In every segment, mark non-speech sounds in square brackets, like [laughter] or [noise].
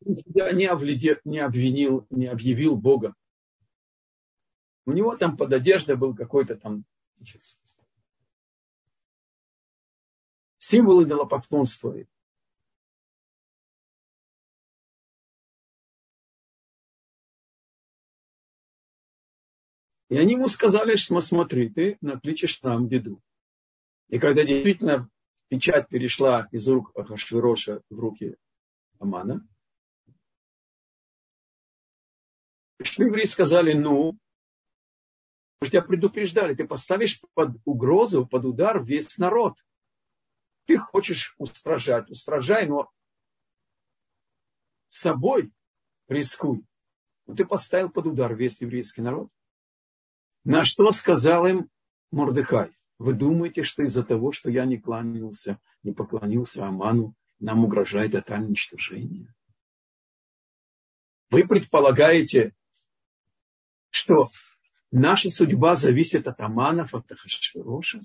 Я не, овледел, не обвинил, не объявил Бога. У него там под одеждой был какой-то там значит, символ идолопоклонства. И они ему сказали, что смотри, ты накличешь нам беду. И когда действительно печать перешла из рук Ахашвироша в руки Амана, пришли евреи и сказали, ну, тебя предупреждали, ты поставишь под угрозу, под удар весь народ. Ты хочешь устражать, устражай, но собой рискуй. Но ты поставил под удар весь еврейский народ. На что сказал им Мордыхай? Вы думаете, что из-за того, что я не кланялся, не поклонился Аману, нам угрожает тотальное уничтожение? Вы предполагаете, что наша судьба зависит от Аманов, от Ахашвироша?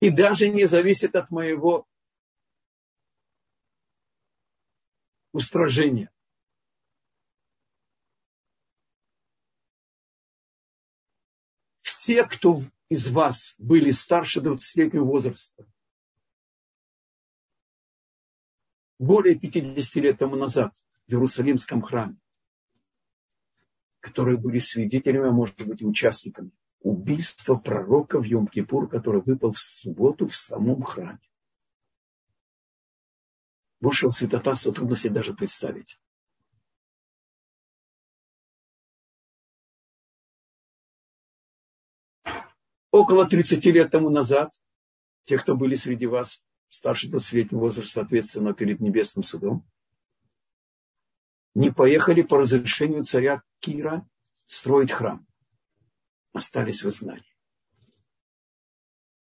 И даже не зависит от моего устражения. все, кто из вас были старше 20-летнего возраста, более 50 лет тому назад в Иерусалимском храме, которые были свидетелями, а может быть участниками убийства пророка в Йом-Кипур, который выпал в субботу в самом храме. Большего святотатства трудно себе даже представить. около 30 лет тому назад, те, кто были среди вас старше 20-летнего возраста, соответственно, перед небесным судом, не поехали по разрешению царя Кира строить храм. Остались в изгнании.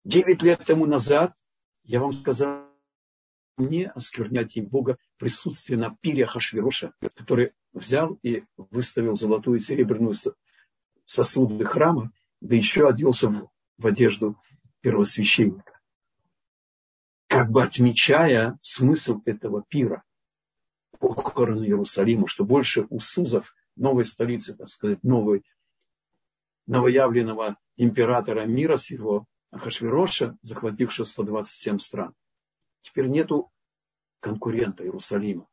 Девять лет тому назад я вам сказал, не осквернять им Бога присутствие на пире Хашвироша, который взял и выставил золотую и серебряную сосуды храма, да еще оделся в одежду первосвященника. Как бы отмечая смысл этого пира, похороны Иерусалима, что больше у Сузов, новой столицы, так сказать, новой, новоявленного императора мира сего, Ахашвироша, захватившего 127 стран. Теперь нету конкурента Иерусалима.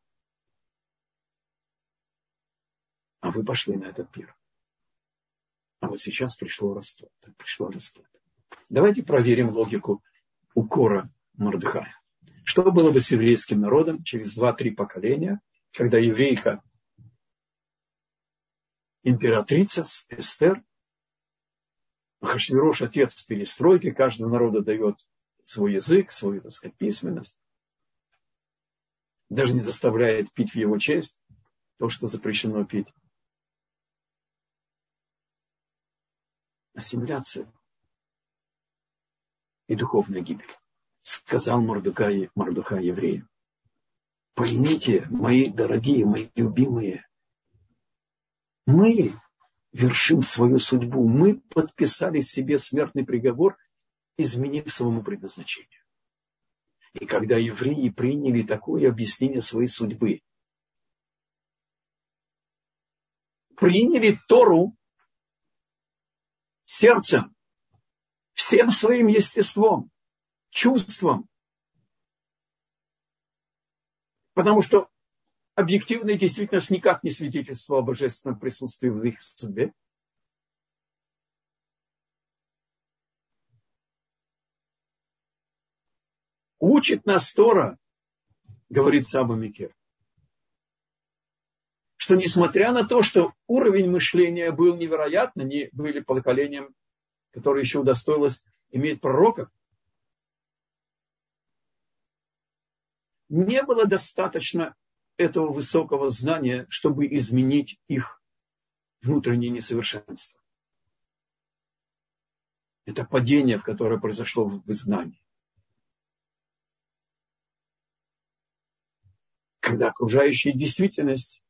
А вы пошли на этот пир. А вот сейчас пришло расплата. Пришла расплата. Давайте проверим логику укора Мордыхая. Что было бы с еврейским народом через 2-3 поколения, когда еврейка, императрица Эстер, Хашвирош, отец перестройки, каждому народу дает свой язык, свою, так сказать, письменность, даже не заставляет пить в его честь то, что запрещено пить. ассимиляция и духовная гибель. Сказал Мордухай, Мордухай евреям. Поймите, мои дорогие, мои любимые, мы вершим свою судьбу. Мы подписали себе смертный приговор, изменив своему предназначению. И когда евреи приняли такое объяснение своей судьбы, приняли Тору сердцем, всем своим естеством, чувством. Потому что объективная действительность никак не свидетельствовала о божественном присутствии в их судьбе. Учит нас Тора, говорит Саба Микер, что несмотря на то, что уровень мышления был невероятно, они были поколением, которое еще удостоилось иметь пророков, не было достаточно этого высокого знания, чтобы изменить их внутреннее несовершенство. Это падение, в которое произошло в изгнании. Когда окружающая действительность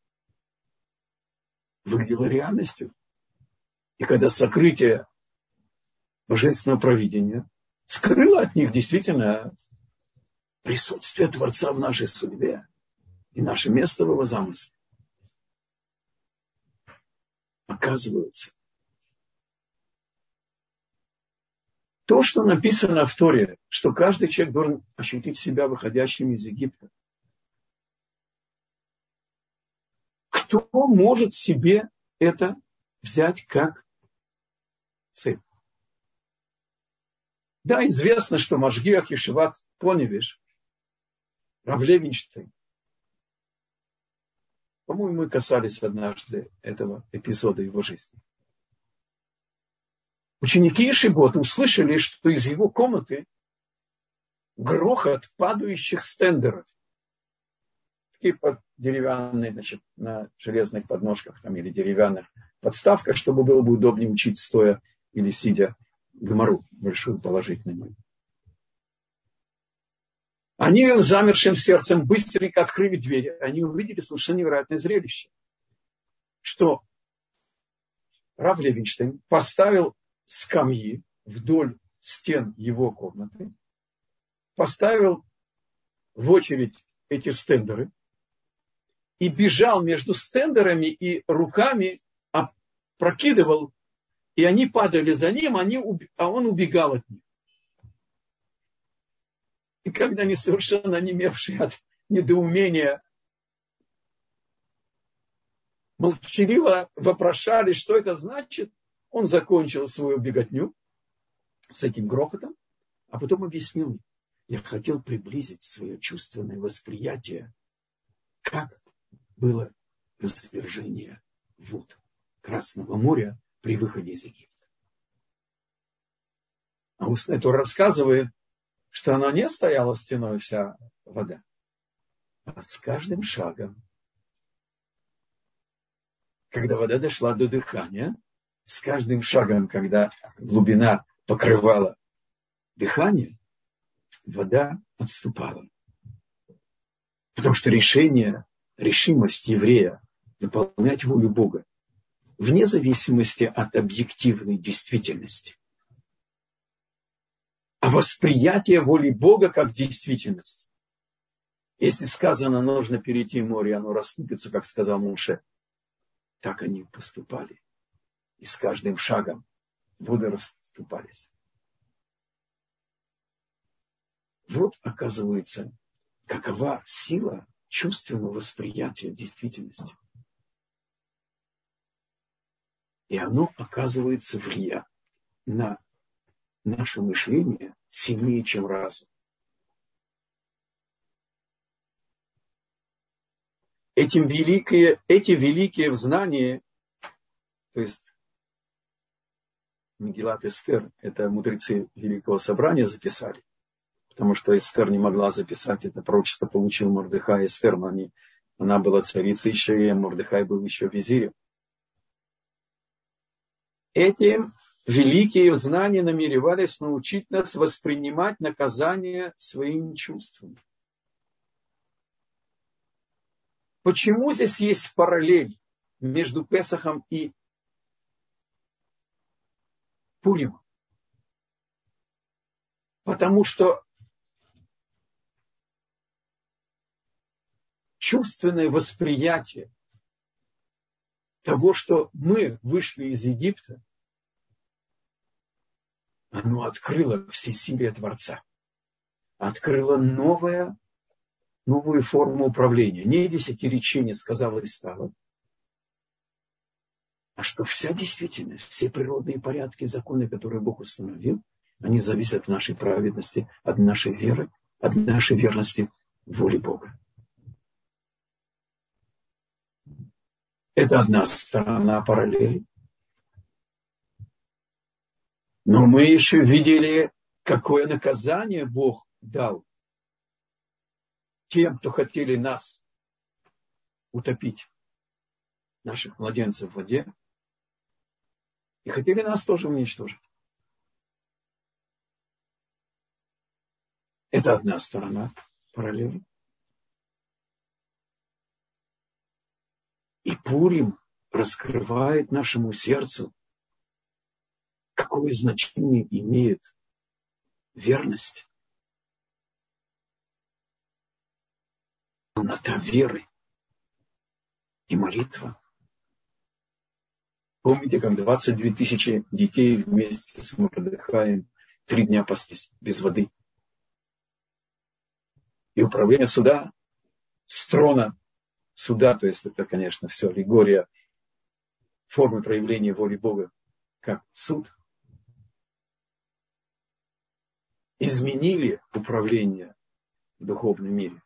выглядело реальностью. И когда сокрытие божественного провидения скрыло от них действительно присутствие Творца в нашей судьбе, и наше место в его замысле. Оказывается, то, что написано в Торе, что каждый человек должен ощутить себя выходящим из Египта. Кто может себе это взять как цель? Да, известно, что Машгиах Ешеват Поневиш, Равлевинштейн, по-моему, мы касались однажды этого эпизода его жизни. Ученики Ишибота услышали, что из его комнаты грохот падающих стендеров. Такие под деревянные, значит, на железных подножках там, или деревянных подставках, чтобы было бы удобнее учить стоя или сидя гомору большую нее. Они замершим сердцем быстренько открыли двери. Они увидели совершенно невероятное зрелище. Что Рав Левинштейн поставил скамьи вдоль стен его комнаты, поставил в очередь эти стендеры и бежал между стендерами и руками прокидывал, и они падали за ним, они, а он убегал от них. И когда они совершенно онемевшие от недоумения. Молчаливо вопрошали, что это значит, он закончил свою беготню с этим грохотом, а потом объяснил, я хотел приблизить свое чувственное восприятие, как было развержение вод Красного моря при выходе из Египта. А Тора рассказывает, что она не стояла стеной вся вода, а с каждым шагом, когда вода дошла до дыхания, с каждым шагом, когда глубина покрывала дыхание, вода отступала. Потому что решение, решимость еврея выполнять волю Бога, вне зависимости от объективной действительности, восприятие воли Бога как действительность. Если сказано, нужно перейти море, оно расступится, как сказал Муше, так они поступали и с каждым шагом воды расступались. Вот, оказывается, какова сила чувственного восприятия действительности. И оно, оказывается, влияет на наше мышление сильнее, чем разум. Этим великие, эти великие знания, то есть Мегилат Эстер, это мудрецы Великого Собрания записали, потому что Эстер не могла записать, это пророчество получил Мордыхай Эстер, но они, она была царицей еще, и Мордыхай был еще визирем. Эти великие знания намеревались научить нас воспринимать наказание своими чувствами. Почему здесь есть параллель между Песахом и Пурим. Потому что чувственное восприятие того, что мы вышли из Египта, оно открыло всесилие Творца. Открыло новое, новую форму управления. Не десятиречение сказала и стало, а что вся действительность, все природные порядки, законы, которые Бог установил, они зависят от нашей праведности, от нашей веры, от нашей верности воле Бога. Это одна сторона параллели. Но мы еще видели, какое наказание Бог дал тем, кто хотели нас утопить, наших младенцев в воде, и хотели нас тоже уничтожить. Это одна сторона параллели. И Пурим раскрывает нашему сердцу, какое значение имеет верность. полнота веры и молитва. Помните, как 22 тысячи детей вместе с Мордыхаем три дня пастись без воды. И управление суда с трона суда, то есть это, конечно, все аллегория формы проявления воли Бога, как суд, изменили управление в духовном мире.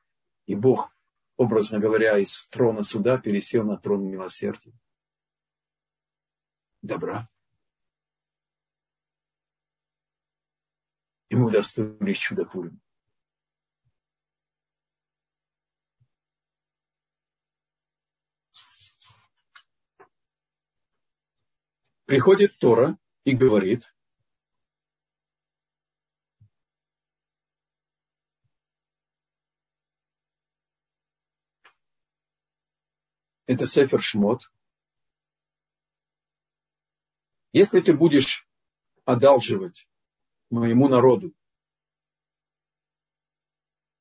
И Бог, образно говоря, из трона суда пересел на трон милосердия. Добра. И мы удостоились чудотворным. Приходит Тора и говорит, это Сефер Шмот. Если ты будешь одалживать моему народу,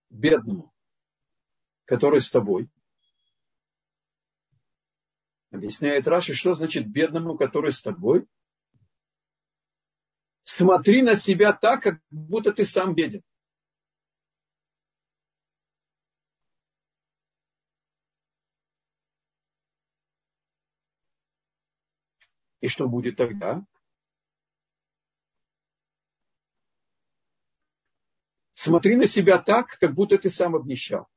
бедному, который с тобой, объясняет Раши, что значит бедному, который с тобой, смотри на себя так, как будто ты сам беден. И что будет тогда? Смотри на себя так, как будто ты сам обнищал.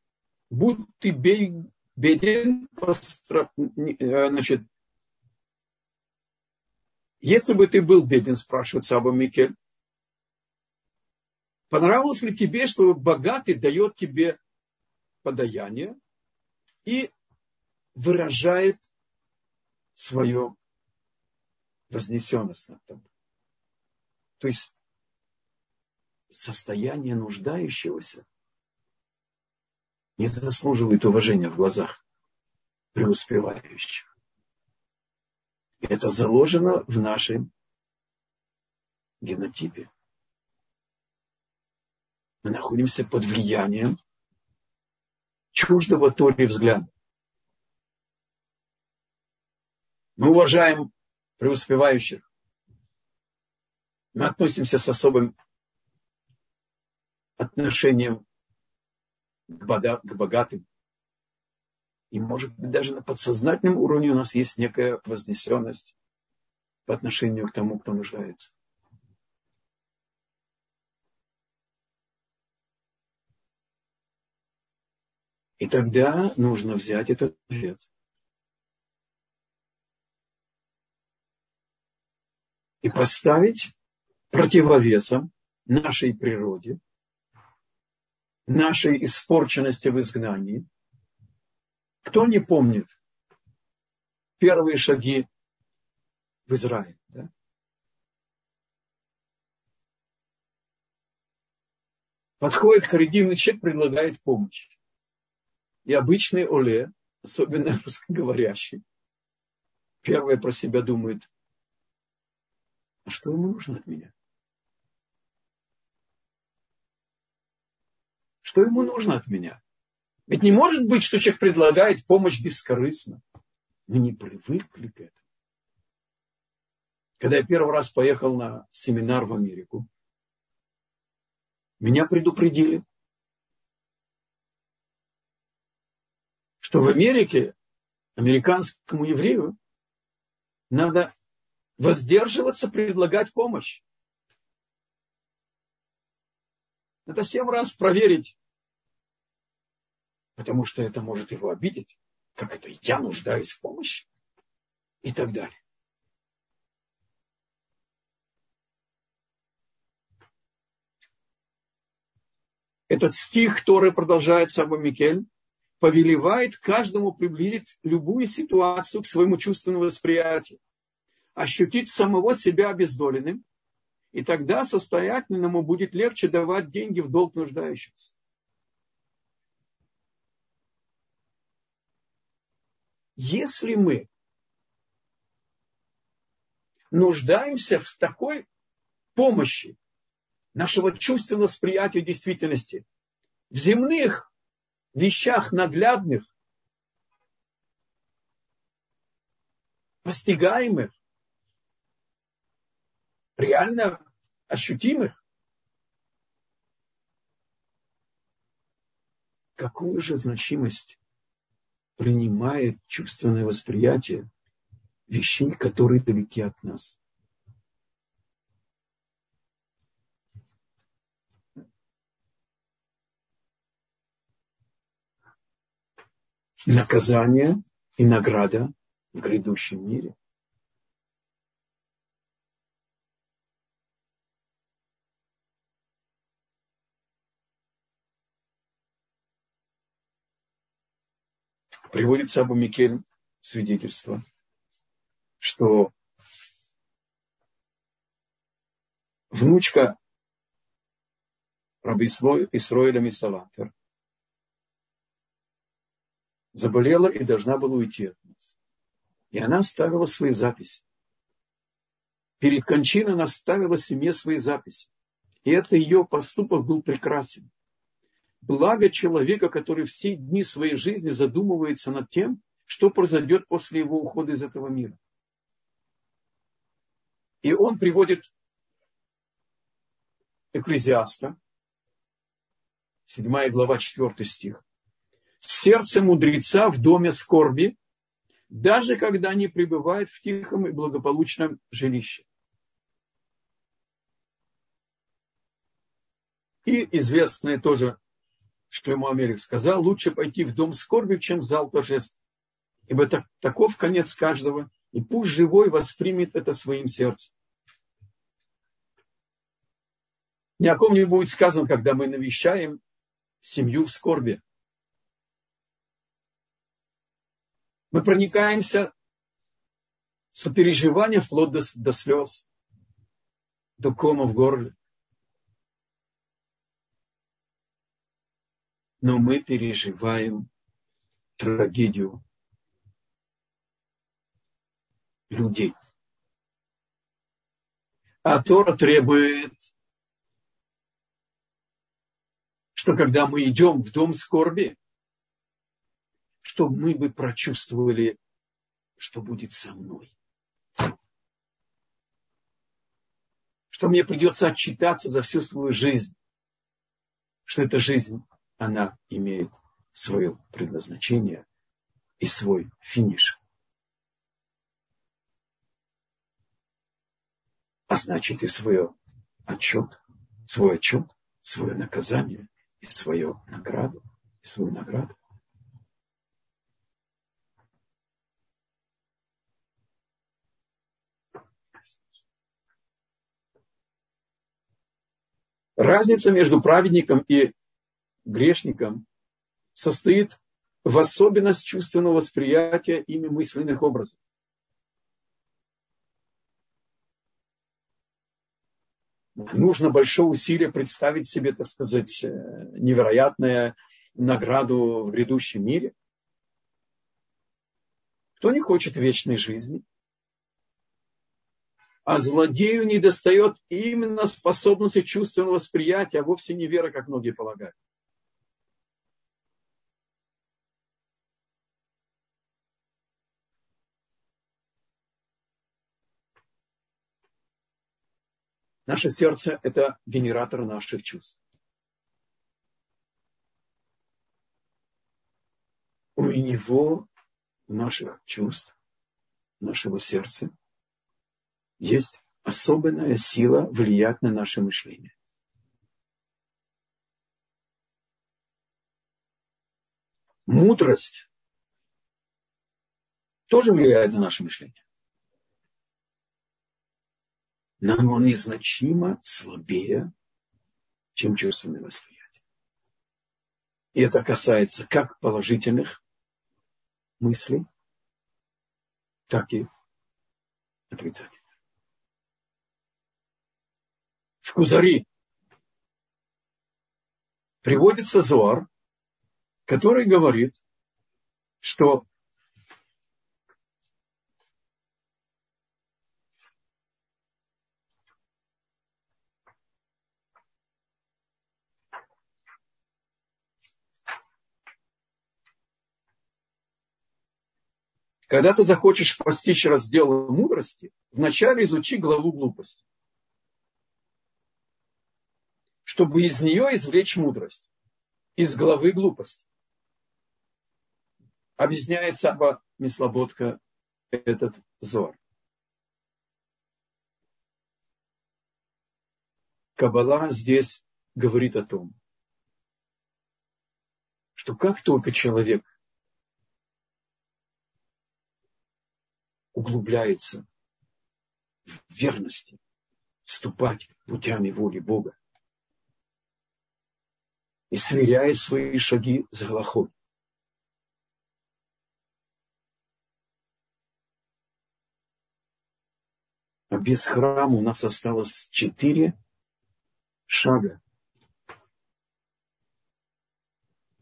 Будь ты беден, э, значит, если бы ты был беден, спрашивает Саба Микель, понравилось ли тебе, что богатый дает тебе подаяние и выражает свое вознесенность над тобой. То есть состояние нуждающегося не заслуживает уважения в глазах преуспевающих. Это заложено в нашем генотипе. Мы находимся под влиянием чуждого Тори взгляда. Мы уважаем преуспевающих. Мы относимся с особым отношением к богатым. И, может быть, даже на подсознательном уровне у нас есть некая вознесенность по отношению к тому, кто нуждается. И тогда нужно взять этот ответ и поставить противовесом нашей природе, нашей испорченности в изгнании. Кто не помнит первые шаги в Израиле? Да? Подходит харидимный человек, предлагает помощь. И обычный Оле, особенно [laughs] русскоговорящий, первое про себя думает, что ему нужно от меня? Что ему нужно от меня? Ведь не может быть, что человек предлагает помощь бескорыстно. Мы не привыкли к этому. Когда я первый раз поехал на семинар в Америку, меня предупредили, что в Америке американскому еврею надо воздерживаться, предлагать помощь. Надо семь раз проверить, потому что это может его обидеть. Как это я нуждаюсь в помощи? И так далее. Этот стих, который продолжает Саба Микель, повелевает каждому приблизить любую ситуацию к своему чувственному восприятию ощутить самого себя обездоленным, и тогда состоятельному будет легче давать деньги в долг нуждающимся. Если мы нуждаемся в такой помощи нашего чувственного восприятия действительности в земных вещах наглядных, постигаемых, реально ощутимых, какую же значимость принимает чувственное восприятие вещей, которые далеки от нас. Наказание и награда в грядущем мире. Приводится Абу Микель свидетельство, что внучка Раби Исроэля Мисалатер заболела и должна была уйти от нас. И она оставила свои записи. Перед кончиной она оставила семье свои записи. И это ее поступок был прекрасен. Благо человека, который все дни своей жизни задумывается над тем, что произойдет после его ухода из этого мира. И он приводит Экклезиаста, 7 глава, 4 стих. Сердце мудреца в доме скорби, даже когда они пребывают в тихом и благополучном жилище. И известное тоже, что ему Америк сказал, лучше пойти в дом скорби, чем в зал торжеств. Ибо так, таков конец каждого, и пусть живой воспримет это своим сердцем. Ни о ком не будет сказано, когда мы навещаем семью в скорби. Мы проникаемся сопереживания вплоть до, до слез, до кома в горле. Но мы переживаем трагедию людей. А Тора требует, что когда мы идем в дом скорби, что мы бы прочувствовали, что будет со мной. Что мне придется отчитаться за всю свою жизнь. Что эта жизнь, она имеет свое предназначение и свой финиш. А значит и свой отчет, свой отчет, свое наказание и свою награду, и свою награду. Разница между праведником и грешником состоит в особенность чувственного восприятия ими мысленных образов. Нужно большое усилие представить себе, так сказать, э, невероятную награду в грядущем мире. Кто не хочет вечной жизни – а злодею не достает именно способности чувственного восприятия, а вовсе не вера, как многие полагают. Наше сердце – это генератор наших чувств. У него, наших чувств, нашего сердца – есть особенная сила влиять на наше мышление. Мудрость тоже влияет на наше мышление. Но оно незначимо слабее, чем чувственное восприятие. И это касается как положительных мыслей, так и отрицательных в Кузари приводится Зор, который говорит, что Когда ты захочешь постичь раздел мудрости, вначале изучи главу глупости, чтобы из нее извлечь мудрость, из главы глупости. Объясняет Саба Мислоботка этот зор. Кабала здесь говорит о том, что как только человек углубляется в верности, ступать путями воли Бога и сверяет свои шаги с Галахой, а без храма у нас осталось четыре шага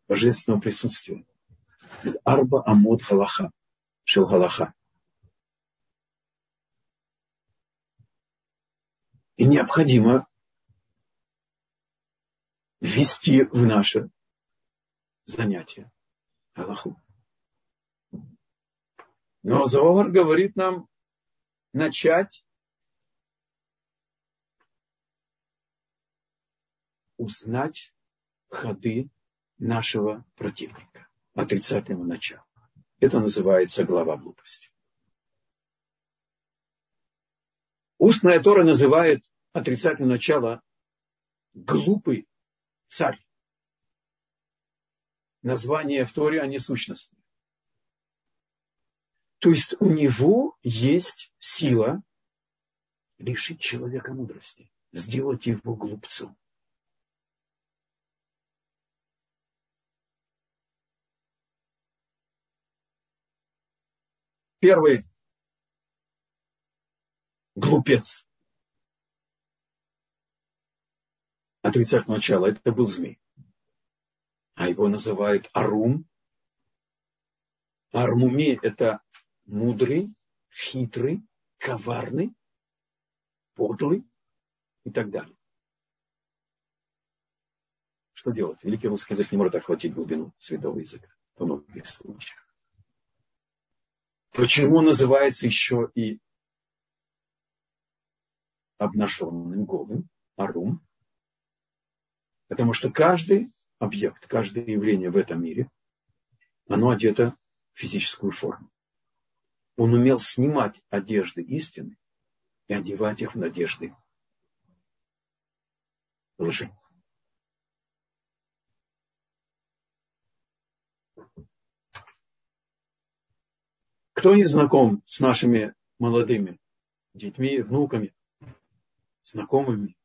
божественного присутствия. Арба Амод Галаха. Шел Галаха. И необходимо ввести в наше занятие Аллаху. Но Зоар говорит нам начать узнать ходы нашего противника, отрицательного начала. Это называется глава глупости. Устная Тора называет отрицательное начало глупый царь. Название в Торе, а не сущности. То есть у него есть сила лишить человека мудрости, сделать его глупцом. Первый глупец. Отрицать начало. Это был змей. А его называют Арум. Армуми – это мудрый, хитрый, коварный, подлый и так далее. Что делать? Великий русский язык не может охватить глубину святого языка в многих случаях. Почему называется еще и обнаженным, голым, арум? Потому что каждый объект, каждое явление в этом мире, оно одето в физическую форму. Он умел снимать одежды истины и одевать их в надежды лжи. Кто не знаком с нашими молодыми детьми, внуками, знакомыми,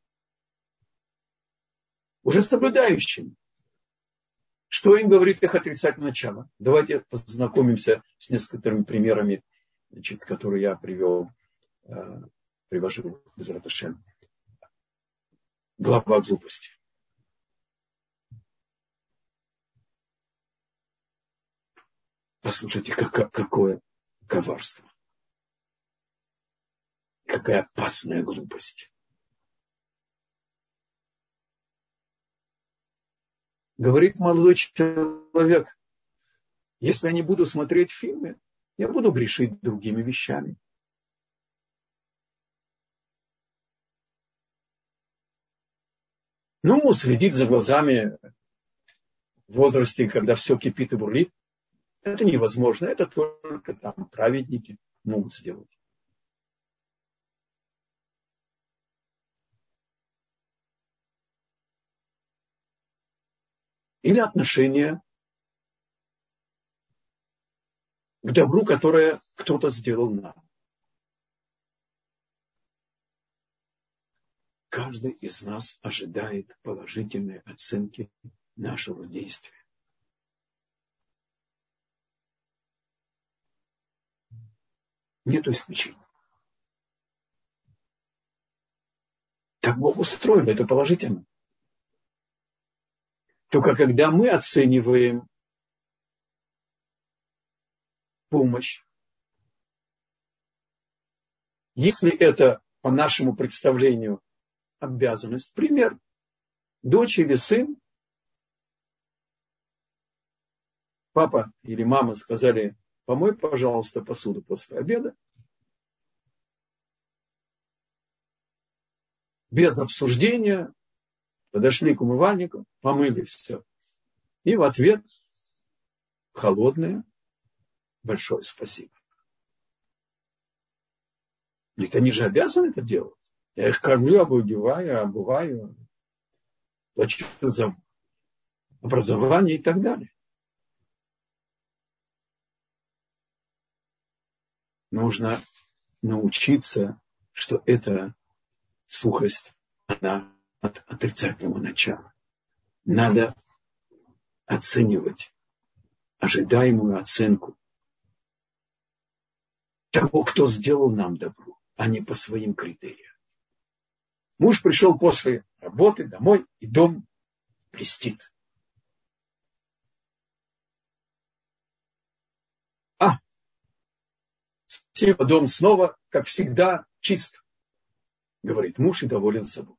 уже соблюдающими? Что им говорит их отрицательное начало? Давайте познакомимся с несколькими примерами, значит, которые я привел, э, привожу из Раташем. Глава глупости. Послушайте, как, какое коварство. Какая опасная глупость. Говорит молодой человек, если я не буду смотреть фильмы, я буду грешить другими вещами. Ну, следить за глазами в возрасте, когда все кипит и бурлит, это невозможно. Это только там праведники могут сделать. Или отношение к добру, которое кто-то сделал нам. Каждый из нас ожидает положительной оценки нашего действия. Нет исключений. Так Бог устроен, это положительно. Только когда мы оцениваем помощь, если это по нашему представлению обязанность, пример, дочь или сын, папа или мама сказали, помой, пожалуйста, посуду после обеда. Без обсуждения подошли к умывальнику, помыли все. И в ответ холодное большое спасибо. Ведь они же обязаны это делать. Я их кормлю, обуваю, обуваю, плачу за образование и так далее. Нужно научиться, что эта сухость, она от отрицательного начала. Надо оценивать ожидаемую оценку того, кто сделал нам добро, а не по своим критериям. Муж пришел после работы домой, и дом блестит. А, спасибо, дом снова, как всегда, чист, говорит муж и доволен собой.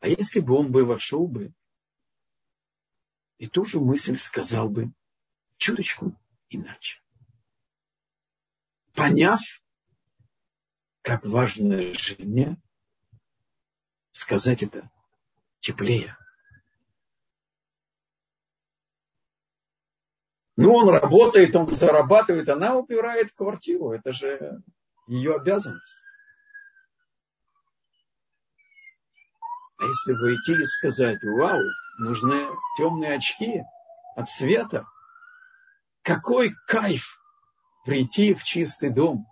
А если бы он бы вошел бы и ту же мысль сказал бы чуточку иначе. Поняв, как важно жене сказать это теплее. Ну, он работает, он зарабатывает, она убирает квартиру. Это же ее обязанность. А если войти и сказать, вау, нужны темные очки от света, какой кайф прийти в чистый дом.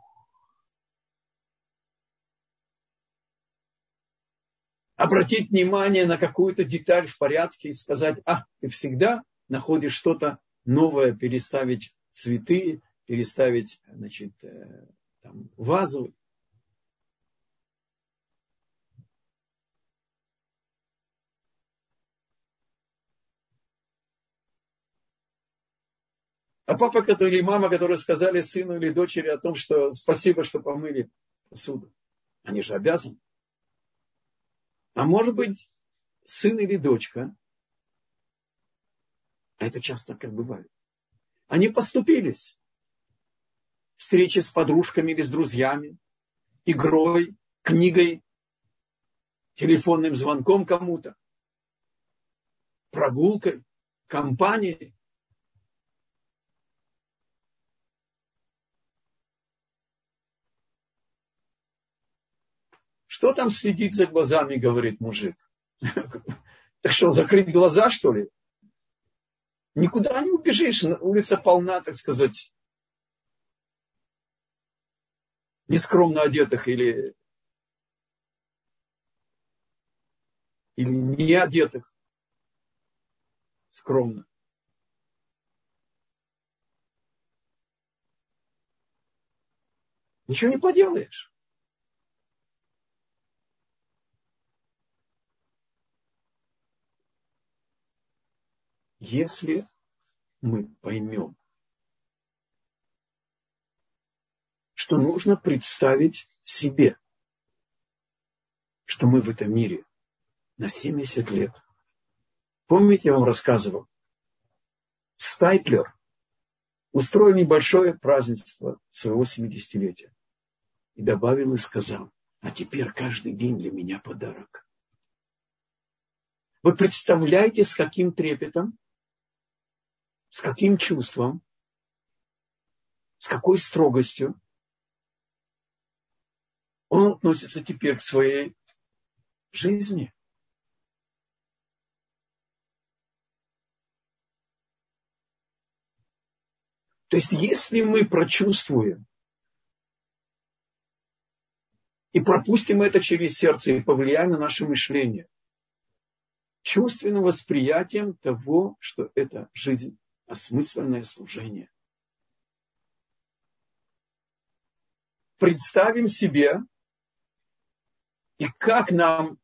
Обратить внимание на какую-то деталь в порядке и сказать, а, ты всегда находишь что-то новое, переставить цветы, переставить, значит, э, там, вазу А папа который, или мама, которые сказали сыну или дочери о том, что спасибо, что помыли посуду. Они же обязаны. А может быть, сын или дочка, а это часто как бывает, они поступились. Встречи с подружками или с друзьями, игрой, книгой, телефонным звонком кому-то, прогулкой, компанией. Что там следить за глазами, говорит мужик. [laughs] Так что, закрыть глаза, что ли? Никуда не убежишь. Улица полна, так сказать, нескромно одетых или, или не одетых скромно. Ничего не поделаешь. Если мы поймем, что нужно представить себе, что мы в этом мире на 70 лет. Помните, я вам рассказывал, Стайплер устроил небольшое празднество своего 70-летия и добавил и сказал, а теперь каждый день для меня подарок. Вы представляете, с каким трепетом с каким чувством, с какой строгостью он относится теперь к своей жизни. То есть, если мы прочувствуем и пропустим это через сердце и повлияем на наше мышление, чувственным восприятием того, что это жизнь осмысленное служение. Представим себе, и как нам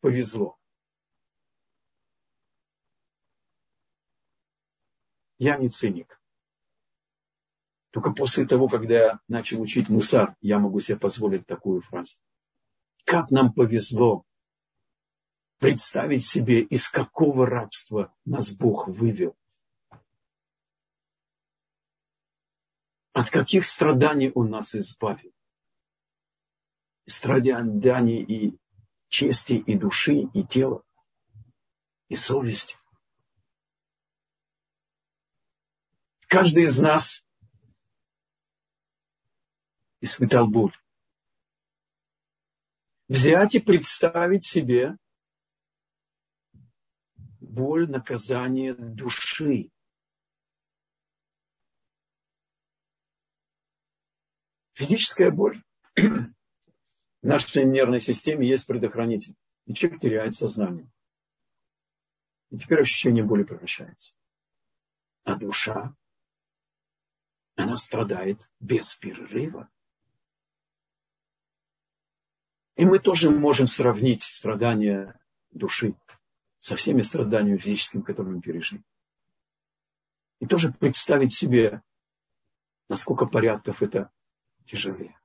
повезло. Я не циник. Только после того, когда я начал учить мусар, я могу себе позволить такую фразу. Как нам повезло, представить себе, из какого рабства нас Бог вывел. От каких страданий Он нас избавил. Страданий и чести, и души, и тела, и совести. Каждый из нас испытал боль. Взять и представить себе боль наказания души. Физическая боль. В нашей нервной системе есть предохранитель. И человек теряет сознание. И теперь ощущение боли превращается. А душа она страдает без перерыва. И мы тоже можем сравнить страдания души со всеми страданиями физическими, которые мы пережили. И тоже представить себе, насколько порядков это тяжелее.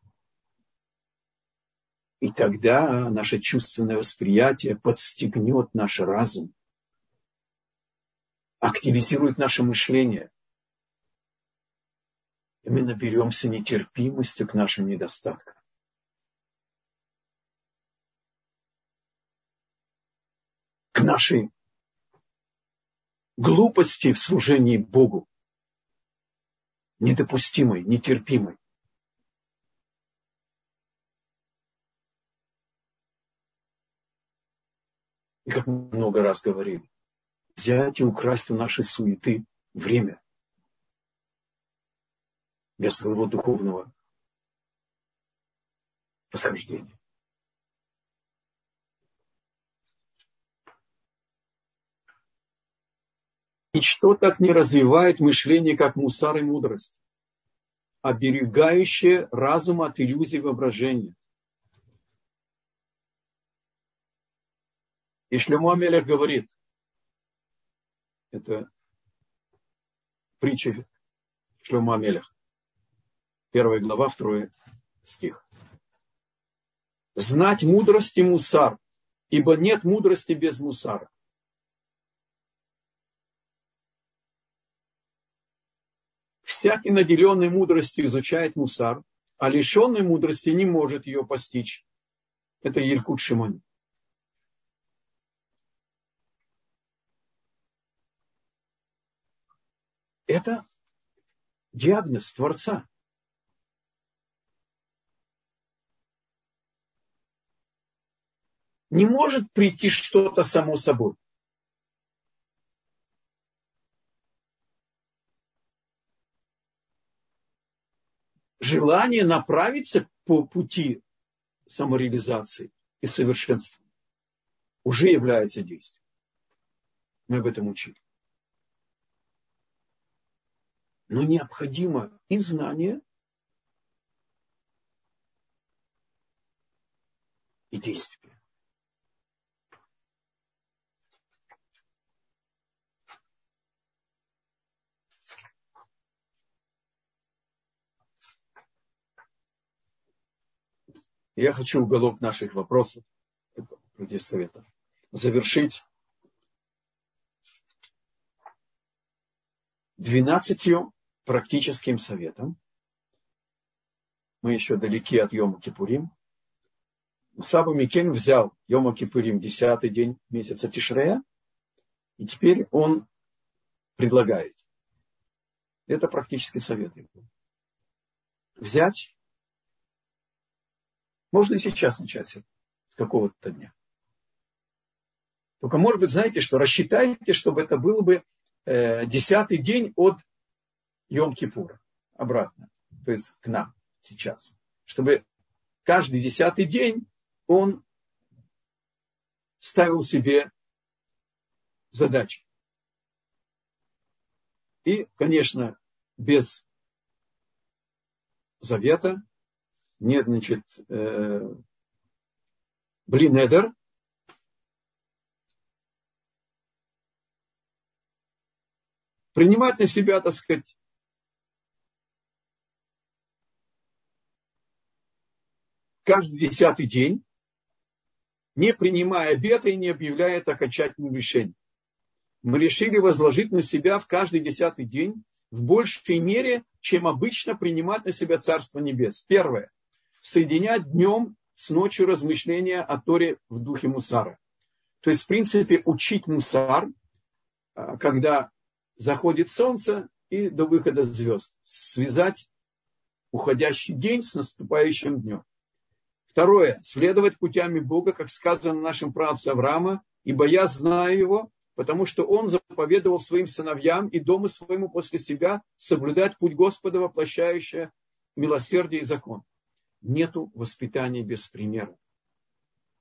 И тогда наше чувственное восприятие подстегнет наш разум, активизирует наше мышление, и мы наберемся нетерпимостью к нашим недостаткам. К нашей глупости в служении Богу. Недопустимой, нетерпимой. Как мы много раз говорили, взять и украсть у нашей суеты время для своего духовного восхождения. Ничто так не развивает мышление, как мусар и мудрость, оберегающее разум от иллюзий воображения. И Шлему Амелех говорит, это притча Шлему Амелех, Первая глава, второй стих. Знать мудрость и мусар, ибо нет мудрости без мусара. Всякий наделенный мудростью изучает мусар, а лишенный мудрости не может ее постичь. Это Елькут Шимон. Это диагноз Творца. Не может прийти что-то само собой. Желание направиться по пути самореализации и совершенства уже является действием. Мы об этом учили. Но необходимо и знание, и действие. Я хочу уголок наших вопросов, против совета, завершить двенадцатью практическим советом. Мы еще далеки от Йома Кипурим. Саба Микен взял Йома Кипурим, десятый день месяца Тишрея, и теперь он предлагает. Это практический совет. Взять можно и сейчас начать с какого-то дня. Только, может быть, знаете, что рассчитайте, чтобы это был бы э, десятый день от Йом-Кипура. Обратно. То есть к нам сейчас. Чтобы каждый десятый день он ставил себе задачи. И, конечно, без завета нет, значит, э, блинедер, принимать на себя, так сказать, каждый десятый день не принимая обета и не объявляя это окончательным решением. Мы решили возложить на себя в каждый десятый день в большей мере, чем обычно принимать на себя Царство Небес. Первое. Соединять днем с ночью размышления о Торе в духе Мусара. То есть, в принципе, учить Мусар, а, когда заходит солнце и до выхода звезд. Связать уходящий день с наступающим днем. Второе. Следовать путями Бога, как сказано нашим праотцам Авраама, ибо я знаю его, потому что он заповедовал своим сыновьям и дому своему после себя соблюдать путь Господа, воплощающее милосердие и закон. Нету воспитания без примера.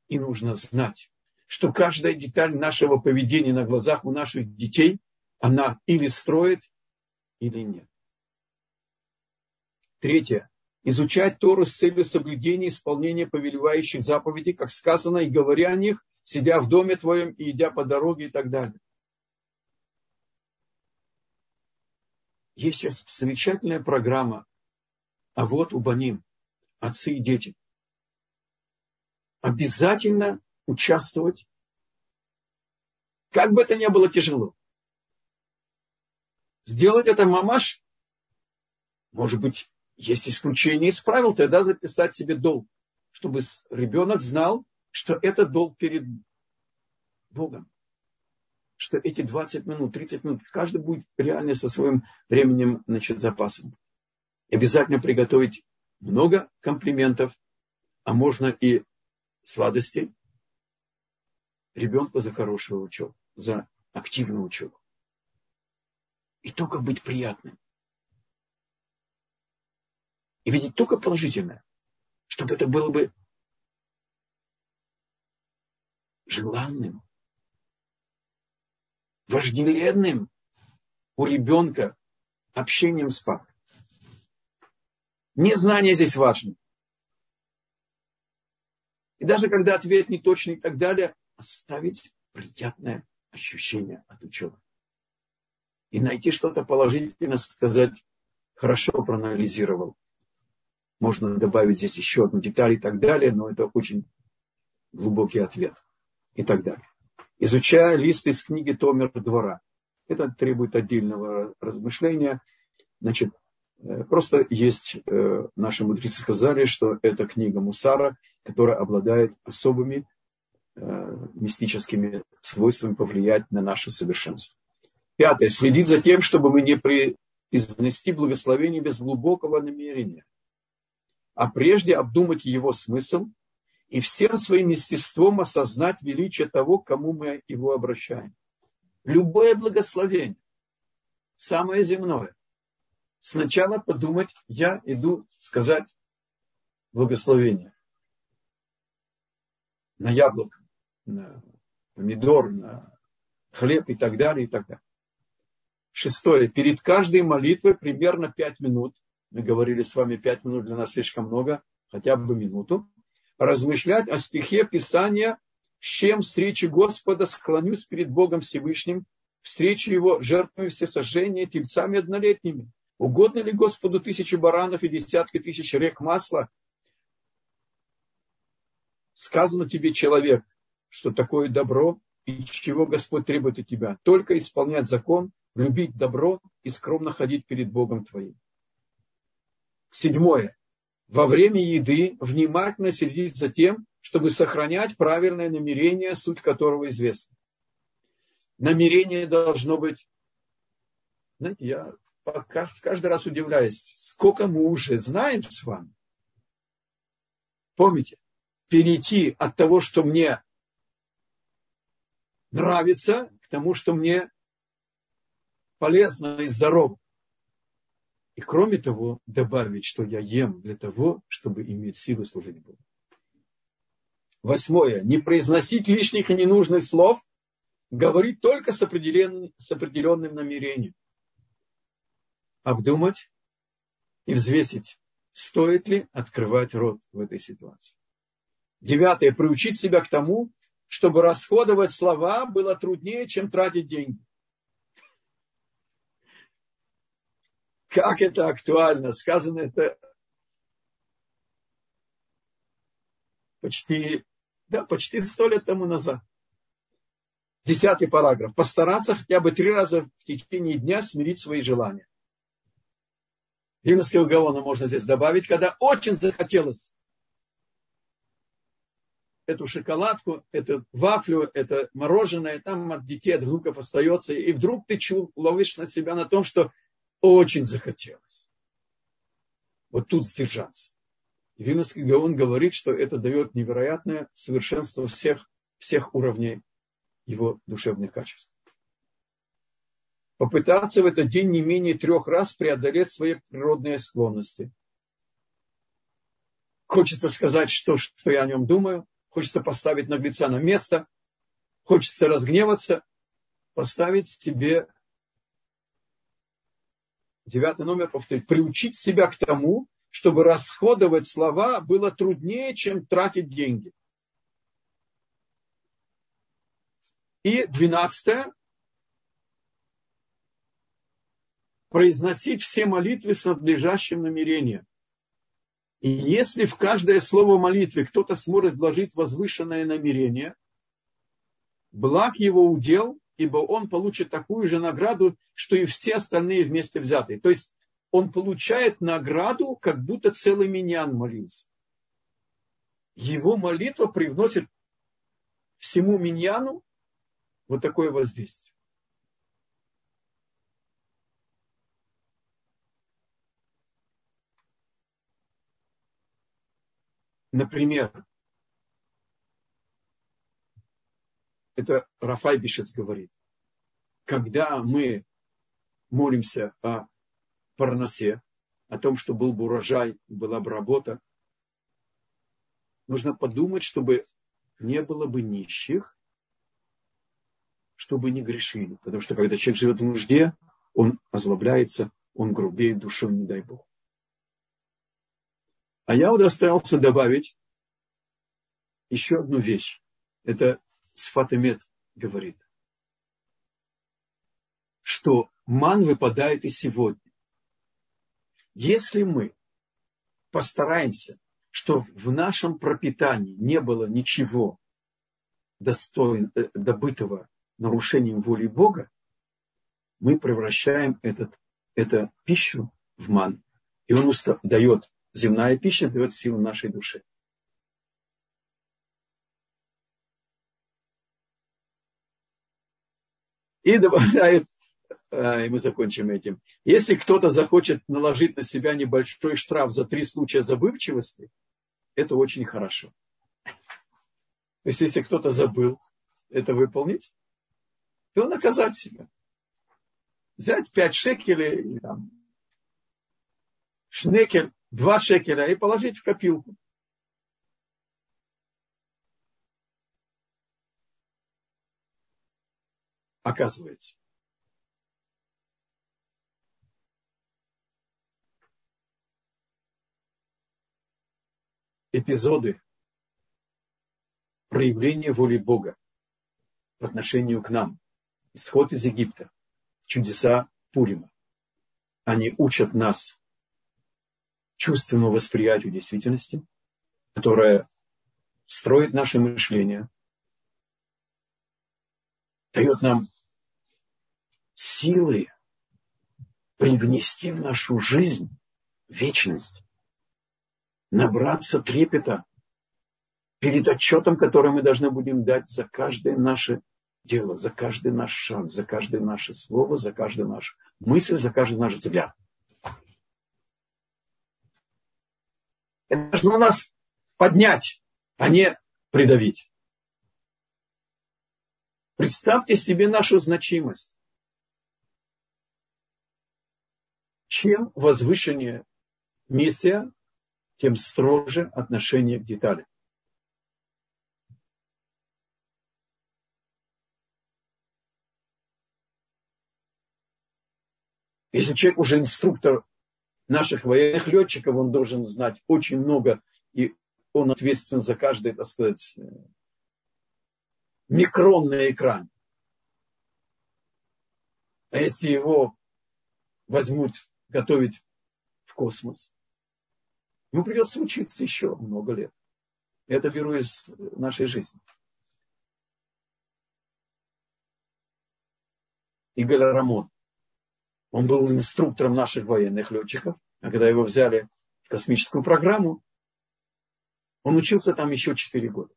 И нужно знать, что каждая деталь нашего поведения на глазах у наших детей, она или строит, или нет. Третье. Изучать Тору с целью соблюдения и исполнения повелевающих заповедей, как сказано, и говоря о них, сидя в доме твоем и идя по дороге и так далее. Есть сейчас замечательная программа а вот у Баним, отцы и дети. Обязательно участвовать, как бы это ни было тяжело. Сделать это мамаш, может быть, есть исключение из правил, тогда записать себе долг, чтобы ребенок знал, что это долг перед Богом. Что эти 20 минут, 30 минут, каждый будет реально со своим временем, значит, запасом. обязательно приготовить много комплиментов, а можно и сладостей ребенку за хорошую учебу, за активную учебу. И только быть приятным. И видеть только положительное. Чтобы это было бы желанным, вожделенным у ребенка общением с папой. Незнание здесь важно. И даже когда ответ не точный и так далее, оставить приятное ощущение от учебы. И найти что-то положительное, сказать, хорошо проанализировал. Можно добавить здесь еще одну деталь и так далее, но это очень глубокий ответ и так далее. Изучая лист из книги Томер двора. Это требует отдельного размышления. Значит, э, просто есть, э, наши мудрецы сказали, что это книга Мусара, которая обладает особыми э, мистическими свойствами повлиять на наше совершенство. Пятое. Следить за тем, чтобы мы не произнести благословение без глубокого намерения, а прежде обдумать его смысл и всем своим естеством осознать величие того, к кому мы его обращаем. Любое благословение, самое земное, сначала подумать, я иду сказать благословение на яблоко, на помидор, на хлеб и так далее, и так далее. Шестое. Перед каждой молитвой примерно пять минут. Мы говорили с вами пять минут для нас слишком много, хотя бы минуту размышлять о стихе Писания, с чем встречи Господа склонюсь перед Богом Всевышним, встречу Его жертвою всесожжения тельцами однолетними. Угодно ли Господу тысячи баранов и десятки тысяч рек масла? Сказано тебе, человек, что такое добро и чего Господь требует от тебя. Только исполнять закон, любить добро и скромно ходить перед Богом твоим. Седьмое во время еды внимательно следить за тем, чтобы сохранять правильное намерение, суть которого известна. Намерение должно быть, знаете, я каждый раз удивляюсь, сколько мы уже знаем с вами. Помните, перейти от того, что мне нравится, к тому, что мне полезно и здорово. И кроме того, добавить, что я ем для того, чтобы иметь силы служить Богу. Восьмое. Не произносить лишних и ненужных слов, говорить только с определенным, с определенным намерением. Обдумать и взвесить, стоит ли открывать рот в этой ситуации. Девятое. Приучить себя к тому, чтобы расходовать слова было труднее, чем тратить деньги. Как это актуально? Сказано это почти Да, почти сто лет тому назад. Десятый параграф. Постараться хотя бы три раза в течение дня смирить свои желания. Вимовского гаона можно здесь добавить, когда очень захотелось эту шоколадку, эту вафлю, это мороженое, там от детей, от внуков остается. И вдруг ты ловишь на себя на том, что очень захотелось. Вот тут сдержаться. Виновский Гаон говорит, что это дает невероятное совершенство всех, всех уровней его душевных качеств. Попытаться в этот день не менее трех раз преодолеть свои природные склонности. Хочется сказать, что, что я о нем думаю, хочется поставить наглеца на место, хочется разгневаться, поставить себе девятый номер, повторить, приучить себя к тому, чтобы расходовать слова было труднее, чем тратить деньги. И двенадцатое. Произносить все молитвы с надлежащим намерением. И если в каждое слово молитвы кто-то сможет вложить возвышенное намерение, благ его удел, ибо он получит такую же награду, что и все остальные вместе взятые. То есть он получает награду, как будто целый миньян молился. Его молитва привносит всему миньяну вот такое воздействие. Например, это Рафай Бишец говорит, когда мы молимся о парносе, о том, что был бы урожай, была бы работа, нужно подумать, чтобы не было бы нищих, чтобы не грешили. Потому что когда человек живет в нужде, он озлобляется, он грубеет душой, не дай Бог. А я удостоился добавить еще одну вещь. Это Сфатемет говорит, что ман выпадает и сегодня. Если мы постараемся, что в нашем пропитании не было ничего достоин, э, добытого нарушением воли Бога, мы превращаем этот, эту пищу в ман. И он дает земная пища дает силу нашей душе. И добавляет, э, и мы закончим этим. Если кто-то захочет наложить на себя небольшой штраф за три случая забывчивости, это очень хорошо. То есть, если кто-то забыл это выполнить, то наказать себя. Взять пять шекелей, там, шнекель, два шекеля и положить в копилку. Оказывается. Эпизоды проявления воли Бога по отношению к нам. Исход из Египта, чудеса Пурима. Они учат нас чувственному восприятию действительности, которое строит наше мышление, дает нам силы привнести в нашу жизнь вечность, набраться трепета перед отчетом, который мы должны будем дать за каждое наше дело, за каждый наш шаг, за каждое наше слово, за каждую нашу мысль, за каждый наш взгляд. Это должно нас поднять, а не придавить. Представьте себе нашу значимость. Чем возвышеннее миссия, тем строже отношение к деталям. Если человек уже инструктор наших военных летчиков, он должен знать очень много, и он ответственен за каждый, так сказать, микрон на экране. А если его возьмут готовить в космос, ему придется учиться еще много лет. Это беру из нашей жизни. Игорь Рамон. Он был инструктором наших военных летчиков. А когда его взяли в космическую программу, он учился там еще 4 года.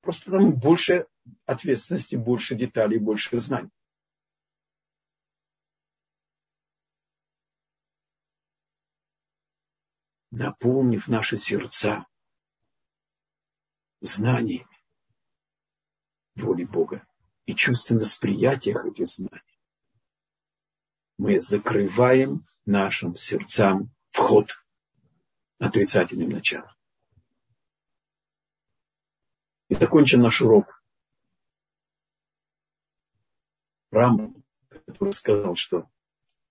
Просто там больше ответственности, больше деталей, больше знаний. Наполнив наши сердца знаниями воли Бога и чувственно восприятиях этих знаний, мы закрываем нашим сердцам вход отрицательным началом. И закончим наш урок. Рамбам, который сказал, что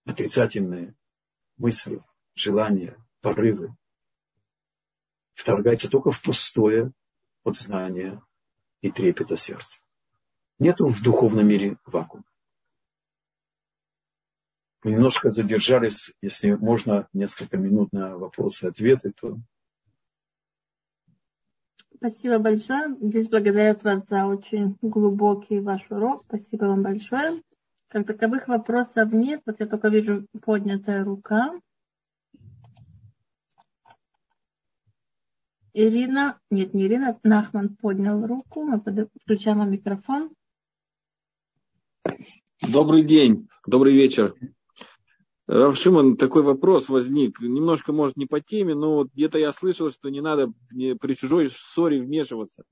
отрицательные мысли, желания, порывы вторгаются только в пустое подзнание и трепета сердца. Нету в духовном мире вакуума. Мы немножко задержались, если можно, несколько минут на вопросы ответы, то... Спасибо большое. Здесь благодарят вас за очень глубокий ваш урок. Спасибо вам большое. Как таковых вопросов нет. Вот я только вижу поднятая рука. Ирина, нет, не Ирина, Нахман поднял руку. Мы включаем микрофон. Добрый день, добрый вечер. Равшиман, такой вопрос возник. Немножко, может, не по теме, но вот где-то я слышал, что не надо при чужой ссоре вмешиваться.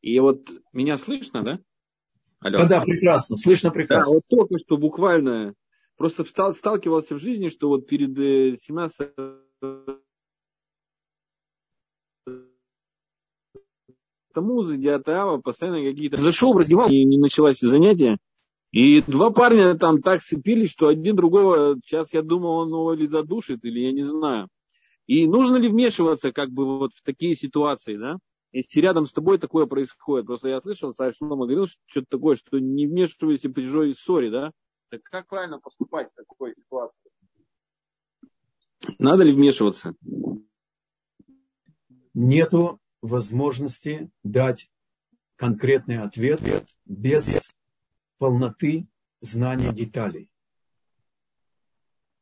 И вот меня слышно, да? Алло. Да, да, прекрасно, слышно прекрасно. Да, вот только что буквально просто встал, сталкивался в жизни, что вот перед 17 Тамузы, Диатава, постоянно какие-то... Зашел в раздевал, и не началось занятие. И два парня там так сцепились, что один другого, сейчас я думаю, он его или задушит, или я не знаю. И нужно ли вмешиваться как бы вот в такие ситуации, да? Если рядом с тобой такое происходит. Просто я слышал, Саша Шлома говорил что-то такое, что не вмешивайся при чужой ссоре, да? Так как правильно поступать в такой ситуации? Надо ли вмешиваться? Нету возможности дать конкретный ответ без полноты знания деталей.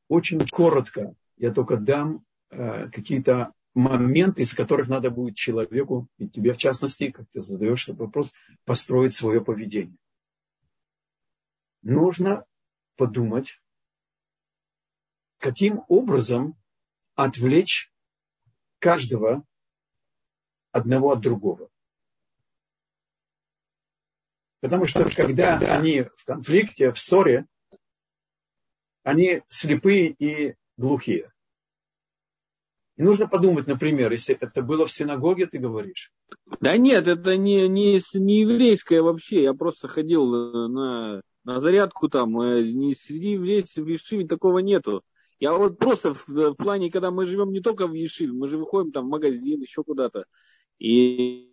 Очень коротко я только дам э, какие-то моменты, из которых надо будет человеку, и тебе в частности, как ты задаешь этот вопрос, построить свое поведение. Нужно подумать, каким образом отвлечь каждого одного от другого. Потому что когда они в конфликте, в ссоре, они слепые и глухие. И нужно подумать, например, если это было в синагоге, ты говоришь. Да нет, это не, не, не еврейское вообще. Я просто ходил на, на зарядку там. Э, не среди еврейцев в Ешиве такого нету. Я вот просто в, в плане, когда мы живем не только в Ешиве, мы же выходим там в магазин, еще куда-то. И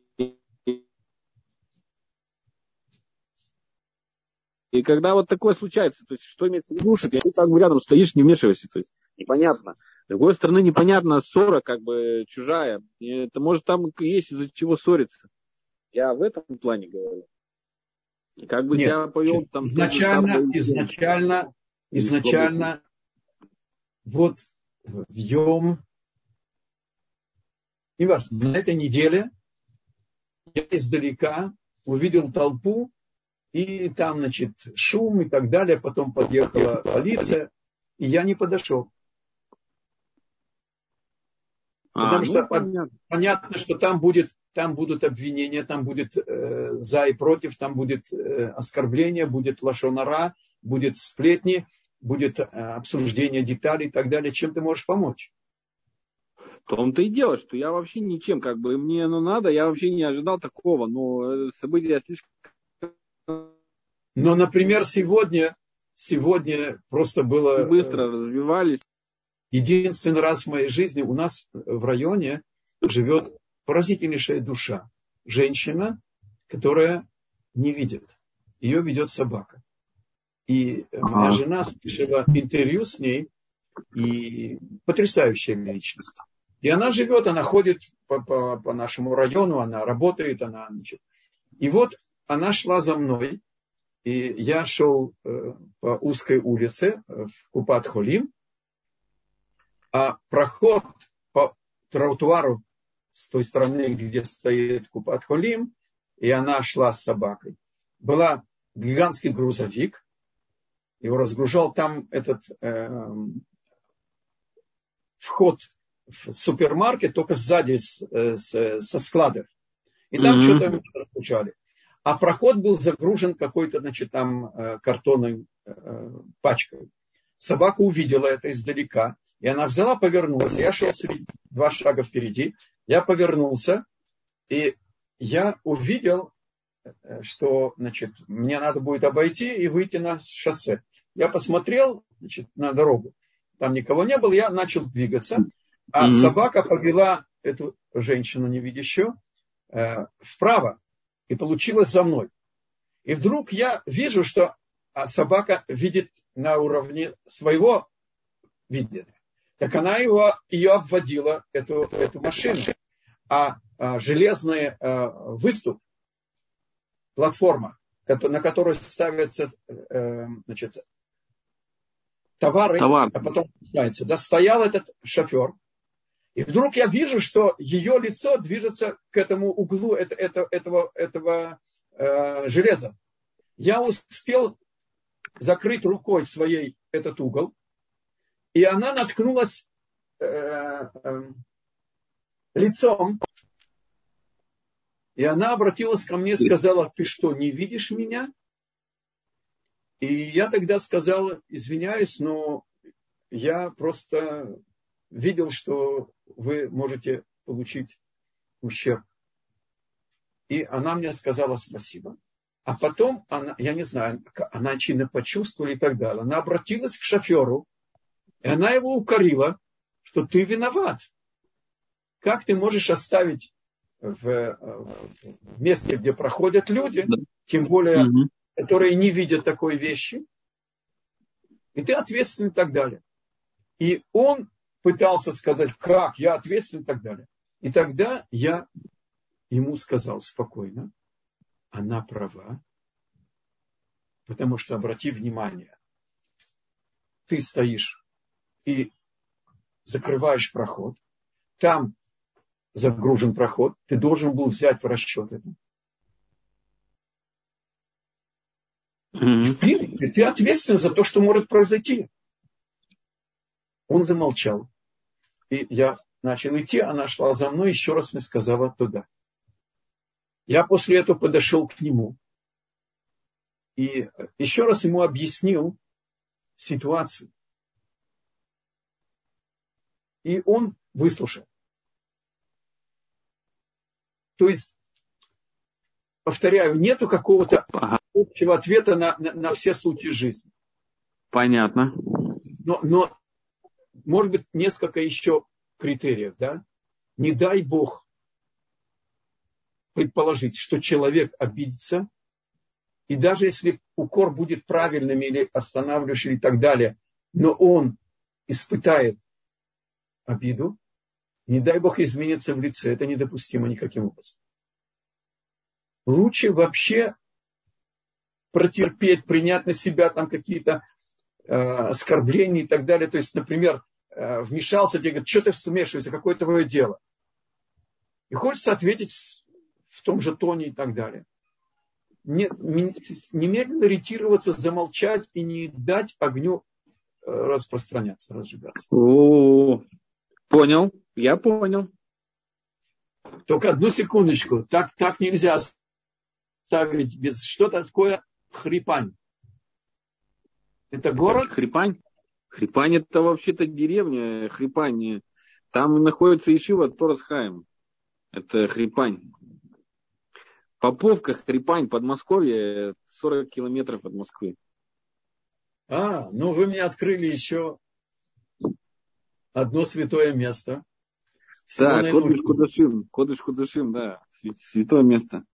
И когда вот такое случается, то есть что имеется в виду, что ты как бы рядом стоишь, не вмешивайся, то есть непонятно. С другой стороны, непонятно, ссора как бы чужая. И это может там есть из-за чего ссориться. Я в этом плане говорю. Как бы Нет, себя повел там... Изначально, там, изначально, изначально, вот в Йом, неважно, на этой неделе я издалека увидел толпу, и там, значит, шум и так далее. Потом подъехала полиция, и я не подошел. А, Потому ну, что понятно. понятно, что там будет, там будут обвинения, там будет э, за и против, там будет э, оскорбление, будет лошонара, будет сплетни, будет э, обсуждение деталей и так далее. Чем ты можешь помочь? В том-то и дело, что я вообще ничем, как бы мне ну, надо, я вообще не ожидал такого, но э, события слишком но, например, сегодня, сегодня просто было... Быстро развивались. Единственный раз в моей жизни у нас в районе живет поразительнейшая душа. Женщина, которая не видит. Ее ведет собака. И моя жена слышала интервью с ней, и потрясающая личность. И она живет, она ходит по, по, по нашему району, она работает, она... Значит. И вот она шла за мной, и я шел э, по узкой улице э, в Купат-Холим, а проход по тротуару с той стороны, где стоит Купат-Холим, и она шла с собакой. Была гигантский грузовик, его разгружал там этот э, вход в супермаркет, только сзади с, э, с, со складов. И там mm-hmm. что-то разгружали. А проход был загружен какой-то, значит, там э, картонной э, пачкой. Собака увидела это издалека, и она взяла, повернулась. Я шел два шага впереди. Я повернулся, и я увидел, что значит, мне надо будет обойти и выйти на шоссе. Я посмотрел значит, на дорогу. Там никого не было, я начал двигаться. А mm-hmm. собака повела эту женщину невидящую э, вправо и получилась за мной. И вдруг я вижу, что а, собака видит на уровне своего видения. Так она его, ее обводила, эту, эту машину. А, а железный а, выступ, платформа, на которую ставятся э, значит, товары, Товар. а потом да, стоял этот шофер, и вдруг я вижу, что ее лицо движется к этому углу это, это, этого, этого э, железа. Я успел закрыть рукой своей этот угол, и она наткнулась э, э, лицом, и она обратилась ко мне и сказала, ты что, не видишь меня? И я тогда сказал, извиняюсь, но я просто видел, что вы можете получить ущерб. И она мне сказала спасибо. А потом, она, я не знаю, она очевидно почувствовала и так далее. Она обратилась к шоферу, и она его укорила, что ты виноват. Как ты можешь оставить в, в месте, где проходят люди, тем более, которые не видят такой вещи, и ты ответственен и так далее. И он пытался сказать, как, я ответственен и так далее. И тогда я ему сказал спокойно, она права, потому что, обрати внимание, ты стоишь и закрываешь проход, там загружен проход, ты должен был взять в расчет это. Mm-hmm. В принципе, ты ответственен за то, что может произойти. Он замолчал. И я начал идти, она шла за мной, еще раз мне сказала туда. Я после этого подошел к нему. И еще раз ему объяснил ситуацию. И он выслушал. То есть, повторяю, нету какого-то общего ответа на, на, на все случаи жизни. Понятно. Но, но может быть, несколько еще критериев, да? Не дай Бог предположить, что человек обидится, и даже если укор будет правильным или останавливающим и так далее, но он испытает обиду, не дай Бог изменится в лице, это недопустимо никаким образом. Лучше вообще протерпеть, принять на себя там какие-то э, оскорбления и так далее. То есть, например, Э, вмешался, тебе говорит, что ты смешиваешься, какое твое дело. И хочется ответить в том же тоне и так далее. Не, немедленно ретироваться, замолчать и не дать огню э, распространяться, разжигаться. О, понял, я понял. Только одну секундочку, так, так нельзя ставить без что такое хрипань. Это город. Хрипань? Хрипань это вообще-то деревня, Хрипань. Там находится Ишива Торасхайм. Это Хрипань. Поповка, Хрипань, Подмосковье, 40 километров от Москвы. А, ну вы мне открыли еще одно святое место. Всего да, Кодыш Кудашим, Кодыш Кудашим, да, святое место.